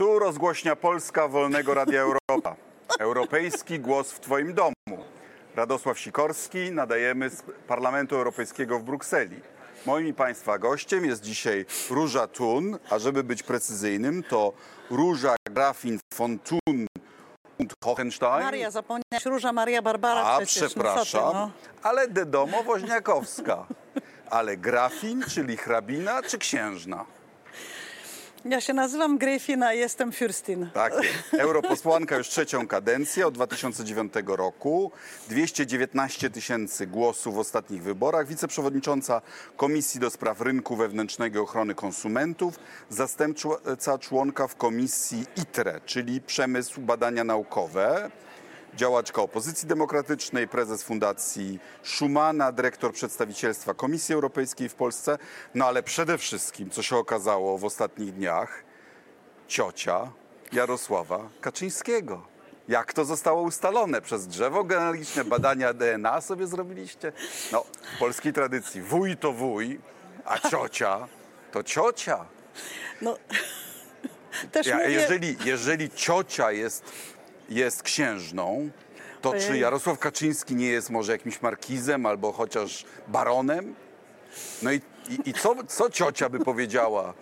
Tu rozgłośnia Polska Wolnego Radia Europa. Europejski głos w Twoim domu. Radosław Sikorski, nadajemy z Parlamentu Europejskiego w Brukseli. Moim i Państwa gościem jest dzisiaj Róża Thun, a żeby być precyzyjnym, to Róża Grafin von Thun und Hohenstein. Maria, zapomniałaś Róża Maria Barbara A, przecież. przepraszam, No co ty, no. ale Dedomo Woźniakowska. Ale grafin, czyli hrabina, czy księżna? Ja się nazywam Gryfin, a jestem Fürstin. Tak. Europosłanka już trzecią kadencję od 2009 roku. 219 tysięcy głosów w ostatnich wyborach. Wiceprzewodnicząca Komisji do Spraw Rynku Wewnętrznego i Ochrony Konsumentów. Zastępca członka w Komisji ITRE, czyli Przemysł Badania Naukowe. Działaczka opozycji demokratycznej, prezes Fundacji Schumana, dyrektor przedstawicielstwa Komisji Europejskiej w Polsce. No ale przede wszystkim, co się okazało w ostatnich dniach, ciocia Jarosława Kaczyńskiego. Jak to zostało ustalone? Przez drzewo genealogiczne, badania DNA sobie zrobiliście? No, w polskiej tradycji wuj to wuj, a ciocia to ciocia. No, też Ja, mówię, jeżeli, jeżeli ciocia jest, jest księżną, to czy Ojej. Jarosław Kaczyński nie jest może jakimś markizem albo chociaż baronem? No i, i, i co, co ciocia by powiedziała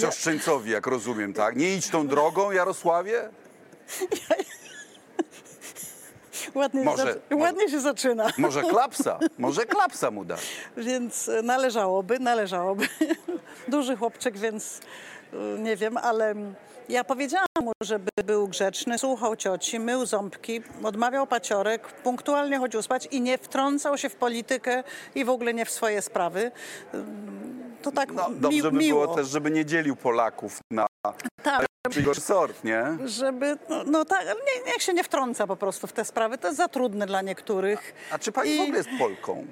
siostrzeńcowi, jak rozumiem, tak? Nie idź tą drogą, Jarosławie? ładnie, Może- może- ładnie się zaczyna, Może klapsa, może klapsa mu da. więc e, należałoby, należałoby. Duży chłopczyk, więc nie wiem, ale ja powiedziałam mu, żeby był grzeczny, słuchał cioci, mył ząbki, odmawiał paciorek, punktualnie chodził spać i nie wtrącał się w politykę i w ogóle nie w swoje sprawy. To tak No, mi, dobrze by miło. było też, żeby nie dzielił Polaków na Tak, gorszy sort, nie? żeby, no, no tak, nie, niech się nie wtrąca po prostu w te sprawy. To jest za trudne dla niektórych. A czy pani I w ogóle jest Polką?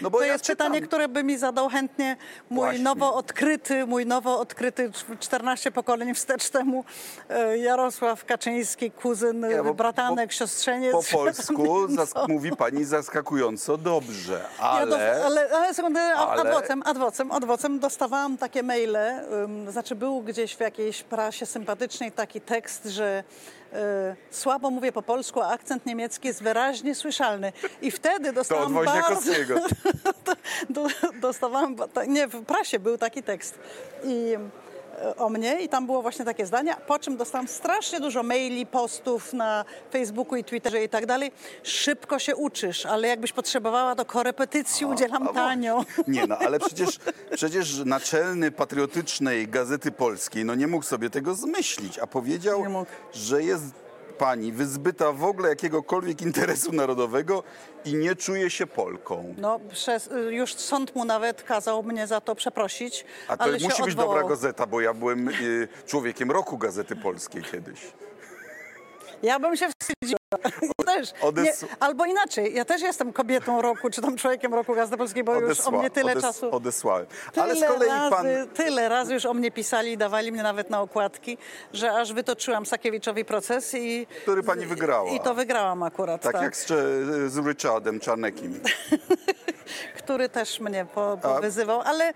No bo To ja jest czytam, pytanie, które by mi zadał chętnie mój Właśnie. nowo odkryty, mój nowo odkryty 14 pokoleń wstecz temu e, Jarosław Kaczyński, kuzyn, Nie, bo bratanek, po- siostrzeniec. Po polsku No. mówi pani zaskakująco dobrze, Ja do, ale... ale, ale sekundę, ale- adwocem, adwocem, adwocem dostawałam takie maile, ym, znaczy był gdzieś w jakiejś prasie sympatycznej taki tekst, że słabo mówię po polsku, a akcent niemiecki jest wyraźnie słyszalny. I wtedy To dostałam bardzo... Woźniakowskiego. do, dostawałam, ta- nie, w prasie był taki tekst i o mnie i tam było właśnie takie zdania, po czym dostałam strasznie dużo maili, postów na Facebooku i Twitterze i tak dalej. Szybko się uczysz, ale jakbyś potrzebowała do korepetycji udzielam tanio. Nie no, ale przecież, przecież naczelny patriotycznej Gazety Polskiej no nie mógł sobie tego zmyślić, a powiedział, że jest pani wyzbyta w ogóle jakiegokolwiek interesu narodowego i nie czuje się Polką. No, przez, y, już sąd mu nawet kazał mnie za to przeprosić, A to ale się musi być odwołał. dobra gazeta, bo ja byłem y, człowiekiem roku Gazety Polskiej kiedyś. Ja bym się wstydziła. Też, nie, albo inaczej, ja też jestem kobietą roku, czy tam człowiekiem roku Gazety Polskiej, bo już o mnie tyle odes- czasu... Odesłałem. Tyle Ale z kolei razy, pan... tyle razy już o mnie pisali i dawali mnie nawet na okładki, że aż wytoczyłam Sakiewiczowi proces i... Który pani wygrała. I to wygrałam akurat, Tak, tak. jak z, z Richardem Czarnekim. Który też mnie po, powyzywał, ale y,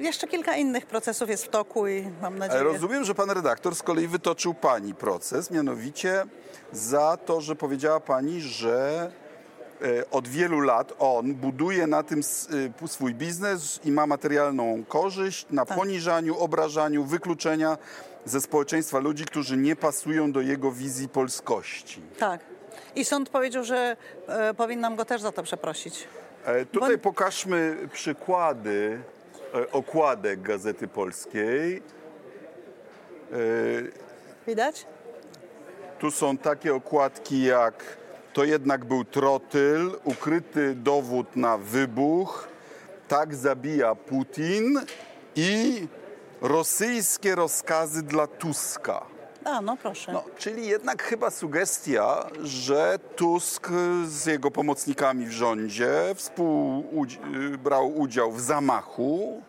jeszcze kilka innych procesów jest w toku i mam nadzieję... Rozumiem, że pan redaktor z kolei wytoczył pani proces, mianowicie za to, że powiedziała pani, że e, od wielu lat on buduje na tym y, swój biznes i ma materialną korzyść na Tak. poniżaniu, obrażaniu, wykluczenia ze społeczeństwa ludzi, którzy nie pasują do jego wizji polskości. Tak. I sąd powiedział, że e, powinnam go też za to przeprosić. E, Tutaj pokażmy przykłady e, okładek Gazety Polskiej. E, Widać? Tu są takie okładki jak to jednak był trotyl, ukryty dowód na wybuch, tak zabija Putin i rosyjskie rozkazy dla Tuska. A, no proszę. No, czyli jednak chyba sugestia, że Tusk z jego pomocnikami w rządzie współbrał udział w zamachu.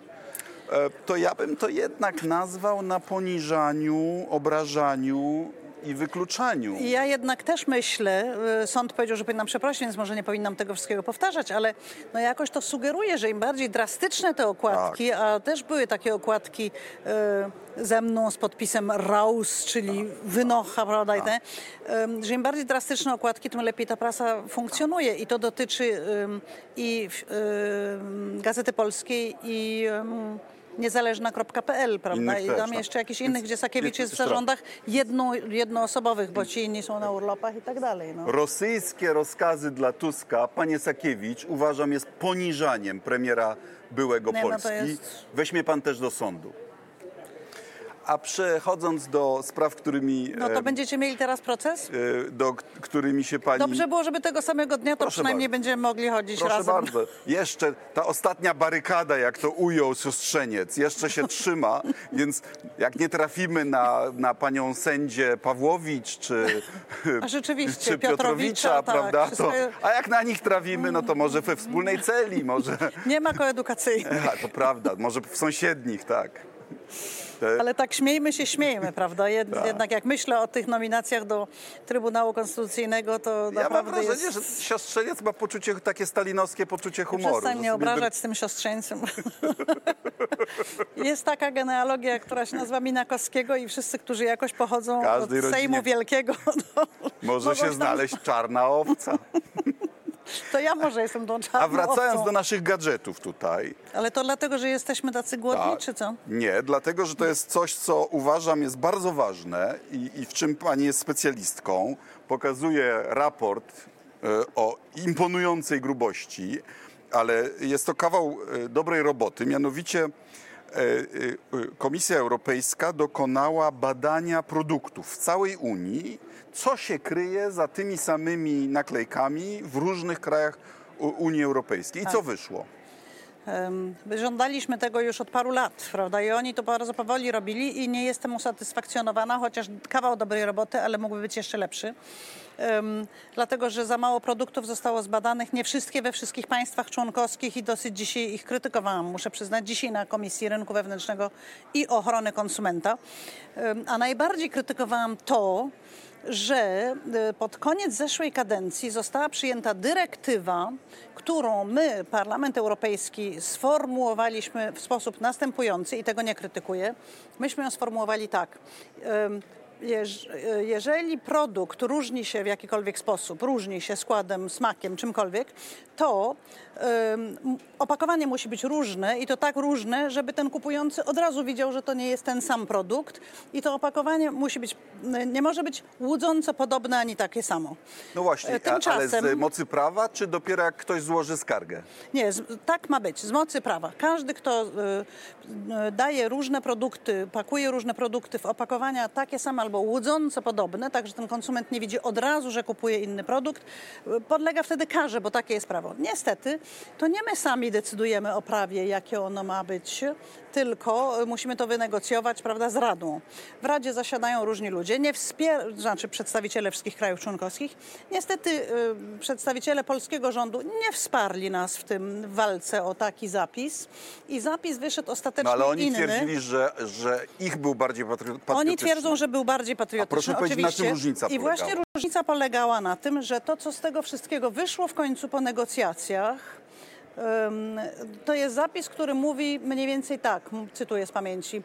E, To ja bym to jednak nazwał na poniżaniu, obrażaniu i wykluczaniu. Ja jednak też myślę, y, sąd powiedział, że powinnam przeprosić, więc może nie powinnam tego wszystkiego powtarzać, ale no jakoś to sugeruje, że im bardziej drastyczne te okładki, Tak. a też były takie okładki y, ze mną z podpisem Raus, czyli wynocha, prawda, te, ym, że im bardziej drastyczne okładki, tym lepiej ta prasa funkcjonuje i to dotyczy i ym, Gazety Polskiej i niezależna.pl, prawda, Innych i też, tam tak. jeszcze jakichś innych, gdzie Sakiewicz jest w zarządach jedno, jednoosobowych, bo ci inni są na urlopach i tak dalej. No. Rosyjskie rozkazy dla Tuska, panie Sakiewicz, uważam jest poniżaniem premiera byłego Nie, no to Polski. jest- Weźmie pan też do sądu. A przechodząc do spraw, którymi, No to będziecie mieli teraz proces? e, do którymi się pani... Dobrze było, żeby tego samego dnia to Proszę przynajmniej bardzo. będziemy mogli chodzić Proszę razem. bardzo. Jeszcze ta ostatnia barykada, jak to ujął siostrzeniec, jeszcze się trzyma, więc jak nie trafimy na, na panią sędzię Pawłowicz czy, rzeczywiście, czy Piotrowicza, tak, prawda? To, a jak na nich trafimy, no to może we wspólnej celi, może. Nie ma koedukacyjnych. A, to prawda, może w sąsiednich, tak. Te, Ale tak śmiejmy się, śmiejmy, prawda? Jed, Tak. Jednak jak myślę o tych nominacjach do Trybunału Konstytucyjnego, to ja mam naprawdę wrażenie, jest... że siostrzeniec ma poczucie, takie stalinowskie poczucie humoru. Przestań mnie obrażać z tym siostrzeńcem. Jest taka genealogia, która się nazywa Minakowskiego i wszyscy, którzy jakoś pochodzą Każdej od rodzinie. Sejmu Wielkiego, to, Może się tam- znaleźć czarna owca. to ja może jestem tą czarną A wracając owcą. do naszych gadżetów tutaj, Ale to dlatego, że jesteśmy tacy głodni, Tak. czy co? Nie, dlatego, że to jest coś, co uważam jest bardzo ważne i, i w czym pani jest specjalistką. Pokazuje raport e, o imponującej grubości, ale jest to kawał e, dobrej roboty. Mianowicie Komisja Europejska dokonała badania produktów w całej Unii, co się kryje za tymi samymi naklejkami w różnych krajach Unii Europejskiej. I co wyszło? Żądaliśmy tego już od paru lat, prawda? I oni to bardzo powoli robili i nie jestem usatysfakcjonowana, chociaż kawał dobrej roboty, ale mógłby być jeszcze lepszy. Em, dlatego, że za mało produktów zostało zbadanych, nie wszystkie we wszystkich państwach członkowskich i dosyć dzisiaj ich krytykowałam, muszę przyznać, dzisiaj na Komisji Rynku Wewnętrznego i Ochrony Konsumenta. Em, a najbardziej krytykowałam to, że e, pod koniec zeszłej kadencji została przyjęta dyrektywa, którą my, Parlament Europejski, sformułowaliśmy w sposób następujący i tego nie krytykuję. Myśmy ją sformułowali tak. e, Jeżeli produkt różni się w jakikolwiek sposób, różni się składem, smakiem, czymkolwiek, to opakowanie musi być różne i to tak różne, żeby ten kupujący od razu widział, że to nie jest ten sam produkt i to opakowanie musi być, nie może być łudząco podobne ani takie samo. No właśnie, E, a, ale tymczasem- z mocy prawa, czy dopiero jak ktoś złoży skargę? Nie, tak ma być, z mocy prawa. Każdy, kto y, y, daje różne produkty, pakuje różne produkty w opakowania takie same albo łudząco podobne, tak że ten konsument nie widzi od razu, że kupuje inny produkt, y, podlega wtedy karze, bo takie jest prawo. Niestety, to nie my sami decydujemy o prawie, jakie ono ma być, tylko musimy to wynegocjować, prawda, z Radą. W Radzie zasiadają różni ludzie, nie wspier- znaczy przedstawiciele wszystkich krajów członkowskich. Niestety y, przedstawiciele polskiego rządu nie wsparli nas w tym walce o taki zapis i zapis wyszedł ostatecznie No ale oni inny. twierdzili, że, że ich był bardziej patri- patriotyczny. Oni twierdzą, że był bardziej patriotyczny. A proszę powiedzieć, na czym oczywiście. różnica I polegała? właśnie różnica polegała na tym, że to, co z tego wszystkiego wyszło w końcu po negocjacjach, to jest zapis, który mówi mniej więcej tak, cytuję z pamięci,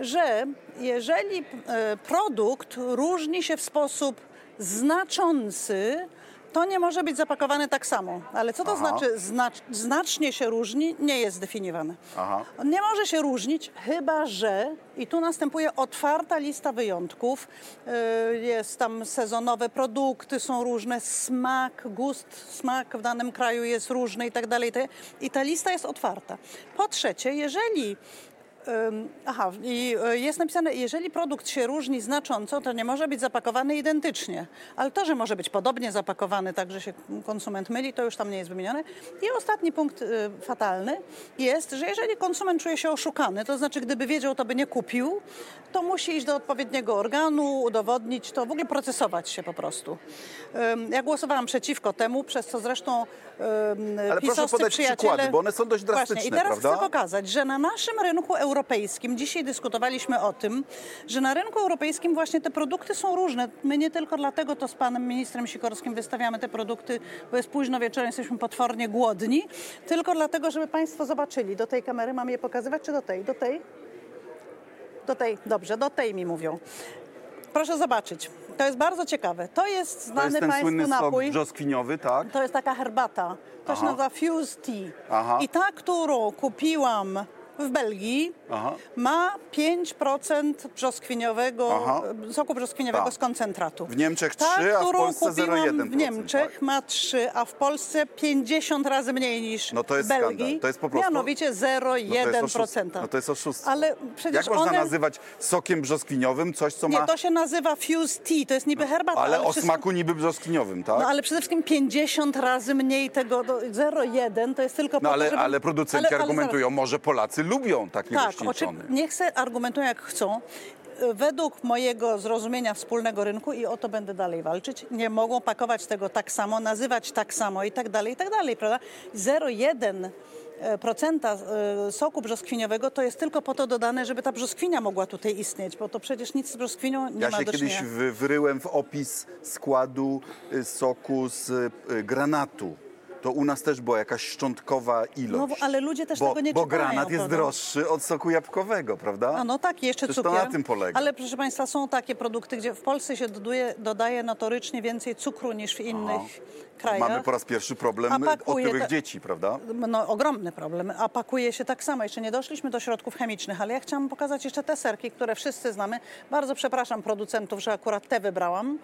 że jeżeli e, produkt różni się w sposób znaczący, to nie może być zapakowany tak samo. Ale co to Aha. znaczy znacz, znacznie się różni, nie jest zdefiniowane. Aha. Nie może się różnić, chyba że, i tu następuje otwarta lista wyjątków, yy, jest tam sezonowe produkty, są różne, smak, gust, smak w danym kraju jest różny i tak dalej. I ta lista jest otwarta. Po trzecie, jeżeli Aha, i y, jest napisane, jeżeli produkt się różni znacząco, to nie może być zapakowany identycznie. Ale to, że może być podobnie zapakowany, tak że się konsument myli, to już tam nie jest wymienione. I ostatni punkt y, fatalny jest, że jeżeli konsument czuje się oszukany, to znaczy gdyby wiedział, to by nie kupił, to musi iść do odpowiedniego organu, udowodnić to, w ogóle procesować się po prostu. Ja głosowałam przeciwko temu, przez co zresztą Ale proszę podać przyjaciele... przykłady, bo one są dość Właśnie, drastyczne, i teraz prawda? chcę pokazać, że na naszym rynku europejskim europejskim, dzisiaj dyskutowaliśmy o tym, że na rynku europejskim właśnie te produkty są różne. My nie tylko dlatego to z panem ministrem Sikorskim wystawiamy te produkty, bo jest późno wieczorem, jesteśmy potwornie głodni, tylko dlatego, żeby państwo zobaczyli. Do tej kamery mam je pokazywać, czy do tej? Do tej? Do tej, dobrze, do tej mi mówią. Proszę zobaczyć. To jest bardzo ciekawe. To jest To znany jest ten państwu słynny sok napój. brzoskwiniowy, tak? To jest taka herbata. To się Aha. nazywa Fuse Tea. Aha. I ta, którą kupiłam w Belgii, Aha. ma 5% brzoskwiniowego, Aha. soku brzoskwiniowego Tak. z koncentratu. W Niemczech Ta, 3, a w którą Polsce kupiłam 0,1%, w Niemczech tak? ma 3, a w Polsce 50 razy mniej niż No to jest w Belgii. skandal. To jest po prostu- Mianowicie No to jest 0,1%. oszust- No to jest oszustwo. Ale przecież Jak można one... nazywać sokiem brzoskwiniowym coś, co Nie, ma... to się nazywa Fuse Tea, to jest niby herbata. Ale o wszystko- smaku niby brzoskwiniowym, tak? No ale przede wszystkim 50 razy mniej tego, do 0,1 to jest tylko po No ale, to, żeby... ale producenci ale- ale argumentują, może Polacy lubią taki Tak, oczy... niech se argumentują jak chcą. Według mojego zrozumienia wspólnego rynku i o to będę dalej walczyć, nie mogą pakować tego tak samo, nazywać tak samo i tak dalej, i tak dalej, prawda? 0,1 e, procenta e, soku brzoskwiniowego to jest tylko po to dodane, żeby ta brzoskwinia mogła tutaj istnieć, bo to przecież nic z brzoskwinią nie Ja ma się do kiedyś czynienia. wy- wyryłem w opis składu y, soku z y, granatu. To u nas też była jakaś szczątkowa ilość. No, ale ludzie też bo, tego nie Bo czytają, granat jest prawda? droższy od soku jabłkowego, prawda? A no tak, i jeszcze Przecież cukier. to na tym polega. Ale proszę Państwa, są takie produkty, gdzie w Polsce się doduje, dodaje notorycznie więcej cukru niż w innych krajach. Mamy po raz pierwszy problem otyłych te- dzieci, prawda? No, ogromny problem, a pakuje się tak samo. Jeszcze nie doszliśmy do środków chemicznych, ale ja chciałam pokazać jeszcze te serki, które wszyscy znamy. Bardzo przepraszam producentów, że akurat te wybrałam.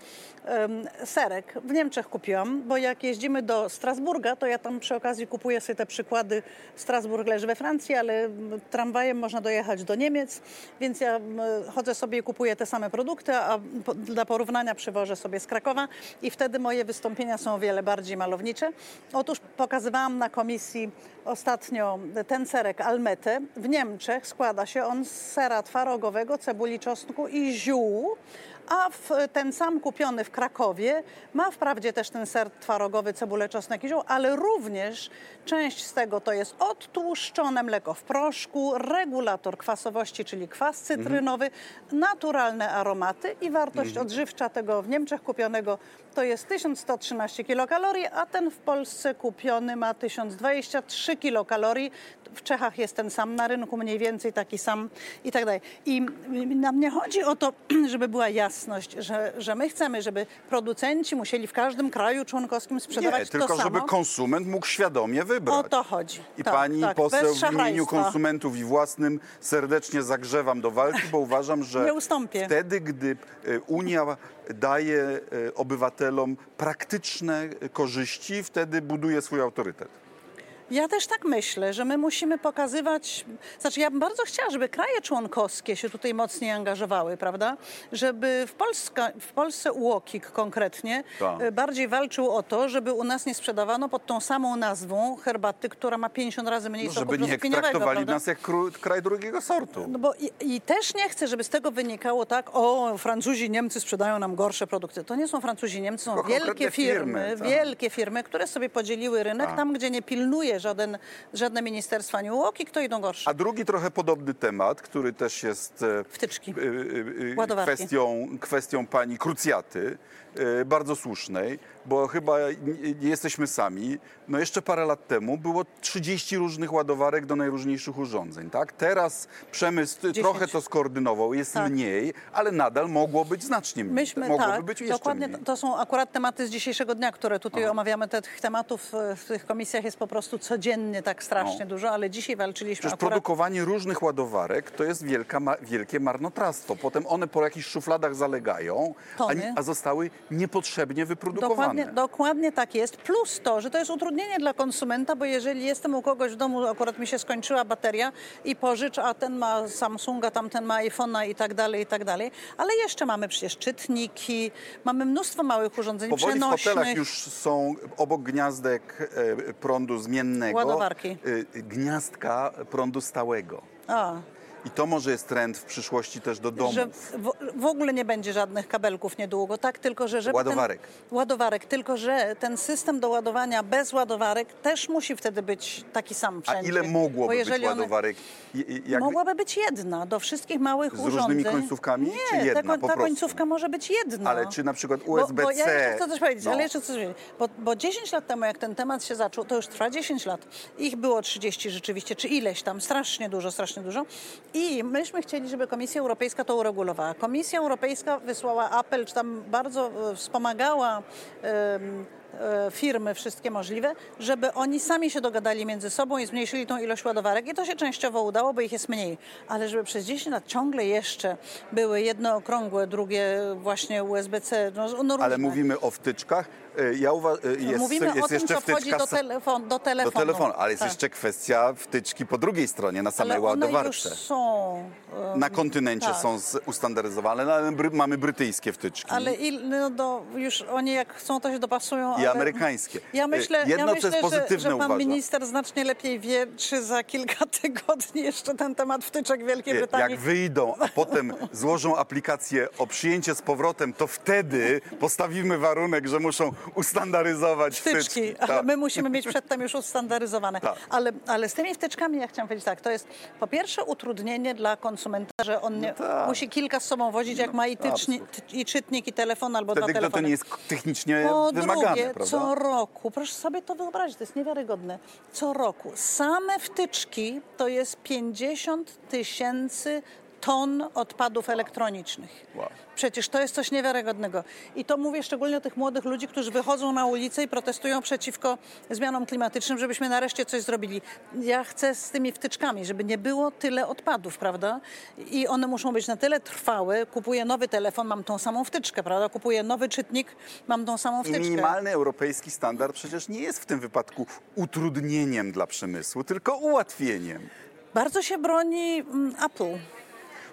Em, serek w Niemczech kupiłam, bo jak jeździmy do Strasburga, to ja tam przy okazji kupuję sobie te przykłady. Strasburg leży we Francji, ale tramwajem można dojechać do Niemiec, więc ja m, chodzę sobie i kupuję te same produkty, a dla porównania przywożę sobie z Krakowa i wtedy moje wystąpienia są o wiele bardziej malownicze. Otóż pokazywałam na komisji ostatnio ten serek Almete. W Niemczech składa się on z sera twarogowego, cebuli, czosnku i ziół. A w, ten sam kupiony w Krakowie ma wprawdzie też ten ser twarogowy, cebulę, czosnek i ziół, ale również część z tego to jest odtłuszczone mleko w proszku, regulator kwasowości, czyli kwas cytrynowy, naturalne aromaty i wartość odżywcza tego w Niemczech kupionego to jest 1113 kilokalorii, a ten w Polsce kupiony ma 1023 kilokalorii. W Czechach jest ten sam, na rynku mniej więcej taki sam i tak dalej. I nam nie chodzi o to, żeby była jasność, że, że my chcemy, żeby producenci musieli w każdym kraju członkowskim sprzedawać Nie, to tylko samo. żeby konsument mógł świadomie wybrać. O to chodzi. I Tak, pani tak, poseł w imieniu konsumentów i własnym serdecznie zagrzewam do walki, bo uważam, że wtedy, gdy e, Unia daje e, obywatelom praktyczne korzyści, wtedy buduje swój autorytet. Ja też tak myślę, że my musimy pokazywać. Znaczy, ja bym bardzo chciała, żeby kraje członkowskie się tutaj mocniej angażowały, prawda? Żeby w, Polska, w Polsce UOKiK konkretnie Tak. y, bardziej walczył o to, żeby u nas nie sprzedawano pod tą samą nazwą herbaty, która ma 50 razy mniej soku No, Żeby nie traktowali prawda? nas jak kraj drugiego sortu. No bo i, i też nie chcę, żeby z tego wynikało tak, o, Francuzi, Niemcy sprzedają nam gorsze produkty. To nie są Francuzi, Niemcy, są Tylko wielkie firmy, firmy, tak. wielkie firmy, które sobie podzieliły rynek, tam gdzie nie pilnuje żaden, żadne ministerstwa ani UOKiK, kto idą gorsze. A drugi trochę podobny temat, który też jest e, Wtyczki. y, y, Ładowarki. kwestią, kwestią pani Krucjaty, bardzo słusznej, bo chyba nie, nie jesteśmy sami. No jeszcze parę lat temu było 30 różnych ładowarek do najróżniejszych urządzeń, tak? Teraz przemysł t- 10. trochę to skoordynował, jest Tak. mniej, ale nadal mogło być znacznie mniej. Myśmy, Mogłoby tak, być jeszcze dokładnie, mniej. to są akurat tematy z dzisiejszego dnia, które tutaj omawiamy. Te- Tych tematów e, w tych komisjach jest po prostu codziennie tak strasznie dużo, ale dzisiaj walczyliśmy Przecież akurat... produkowanie różnych ładowarek to jest wielka, ma, wielkie marnotrawstwo. Potem one po jakichś szufladach zalegają, a, a zostały niepotrzebnie wyprodukowane. Dokładnie, dokładnie tak jest. Plus to, że to jest utrudnienie dla konsumenta, bo jeżeli jestem u kogoś w domu, akurat mi się skończyła bateria i pożycz, a ten ma Samsunga, tamten ma iPhone'a i tak dalej, i tak dalej. Ale jeszcze mamy przecież czytniki, mamy mnóstwo małych urządzeń Powoli w przenośnych. hotelach już są obok gniazdek e, prądu zmiennego Ładowarki. e, gniazdka prądu stałego. A, I to może jest trend w przyszłości też do domów. że w, w ogóle nie będzie żadnych kabelków niedługo, tak? Tylko, że żeby Ładowarek. Ten, ładowarek, tylko, że ten system do ładowania bez ładowarek też musi wtedy być taki sam A wszędzie. ile Bo mogłoby być ładowarek? I- i- jak- Mogłaby być jedna do wszystkich małych Z urządzeń. różnymi końcówkami, Nie, czy jedna ta prostu? końcówka może być jedna. Ale czy na przykład Bo, bo ja USB-C? jeszcze chcę coś powiedzieć, No. ale jeszcze coś powiedzieć. Bo, bo 10 lat temu, jak ten temat się zaczął, to już trwa 10 lat. Ich było 30 rzeczywiście, czy ileś tam, strasznie dużo, strasznie dużo. I myśmy chcieli, żeby Komisja Europejska to uregulowała. Komisja Europejska wysłała apel, czy tam bardzo e, wspomagała firmy wszystkie możliwe, żeby oni sami się dogadali między sobą i zmniejszyli tą ilość ładowarek. I to się częściowo udało, bo ich jest mniej. Ale żeby przez 10 lat ciągle jeszcze były jedno okrągłe, drugie właśnie USB-C, no, no. Ale mówimy o wtyczkach. Y, Ja uwa- y, jest, Mówimy jest o tym, jeszcze co wchodzi do, telefon, do do telefonu. telefonu, ale jest Tak. jeszcze kwestia wtyczki po drugiej stronie, na samej Ale one już ładowarce. są. Na kontynencie tak. są ustandaryzowane, no, ale mamy brytyjskie wtyczki. Ale il, no do, już oni jak chcą, to się dopasują. I amerykańskie. Ja myślę, Jedno, ja co myślę jest pozytywne, że, że pan uważam. minister znacznie lepiej wie, czy za kilka tygodni jeszcze ten temat wtyczek Wielkiej Nie, Brytanii. Jak wyjdą, a potem złożą aplikację o przyjęcie z powrotem, to wtedy postawimy warunek, że muszą ustandaryzować wtyczki, wtyczki. ale Tak. my musimy mieć przedtem już ustandaryzowane. Tak. Ale, ale z tymi wtyczkami ja chciałam powiedzieć tak, to jest po pierwsze utrudnienie dla konsumenta, że on nie, tak. musi kilka z sobą wozić, jak ma i, tyczni, i czytnik, i telefon albo Wtedy, dwa gdy to telefony. nie jest technicznie Po wymagane, drugie, prawda? co roku, proszę sobie to wyobrazić, to jest niewiarygodne. Co roku same wtyczki to jest 50 tysięcy ton odpadów elektronicznych. Wow. Przecież to jest coś niewiarygodnego. I to mówię szczególnie o tych młodych ludzi, którzy wychodzą na ulicę i protestują przeciwko zmianom klimatycznym, żebyśmy nareszcie coś zrobili. Ja chcę z tymi wtyczkami, żeby nie było tyle odpadów, prawda? I one muszą być na tyle trwałe. Kupuję nowy telefon, mam tą samą wtyczkę, prawda? Kupuję nowy czytnik, mam tą samą wtyczkę. minimalny europejski standard przecież nie jest w tym wypadku utrudnieniem dla przemysłu, tylko ułatwieniem. Bardzo się broni mm, Apple.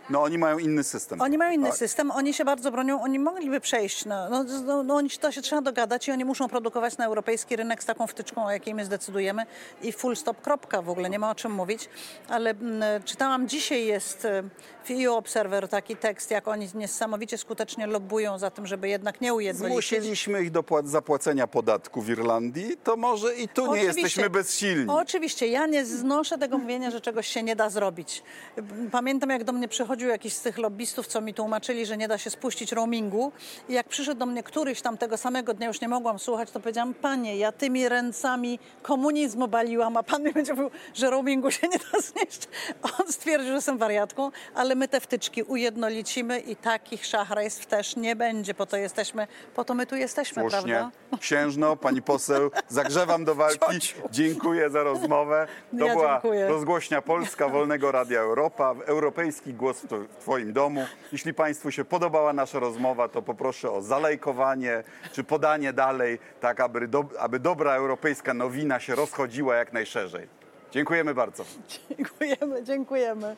No oni mają inny system. Oni mają inny Tak. system, oni się bardzo bronią, oni mogliby przejść, na, no, no, no oni, to się trzeba dogadać i oni muszą produkować na europejski rynek z taką wtyczką, o jakiej my zdecydujemy i full stop, kropka, w ogóle nie ma o czym mówić, ale mm, czytałam dzisiaj jest e, w EU Observer taki tekst, jak oni niesamowicie skutecznie lobbują za tym, żeby jednak nie ujednolicić. Zmusiliśmy ich do zapłacenia podatku w Irlandii, to może i tu nie Oczywiście. jesteśmy bezsilni. Oczywiście, ja nie znoszę tego mówienia, że czegoś się nie da zrobić. Pamiętam, jak do mnie przychodził jakiś z tych lobbystów, co mi tłumaczyli, że nie da się spuścić roamingu. I jak przyszedł do mnie któryś tam tego samego dnia, już nie mogłam słuchać, to powiedziałam, panie, ja tymi ręcami komunizm obaliłam, a pan mi będzie mówił, że roamingu się nie da znieść. On stwierdził, że jestem wariatką, ale my te wtyczki ujednolicimy i takich szachrajstw też nie będzie. Po to jesteśmy, po to my tu jesteśmy, Słusznie. prawda? Księżno, pani poseł, zagrzewam do walki. Dziękuję za rozmowę. To Ja była dziękuję. rozgłośnia Polska Wolnego Radia Europa, europejski głos w to- w Twoim domu. Jeśli Państwu się podobała nasza rozmowa, to poproszę o zalajkowanie czy podanie dalej, tak aby, do, aby dobra europejska nowina się rozchodziła jak najszerzej. Dziękujemy bardzo. Dziękujemy, dziękujemy.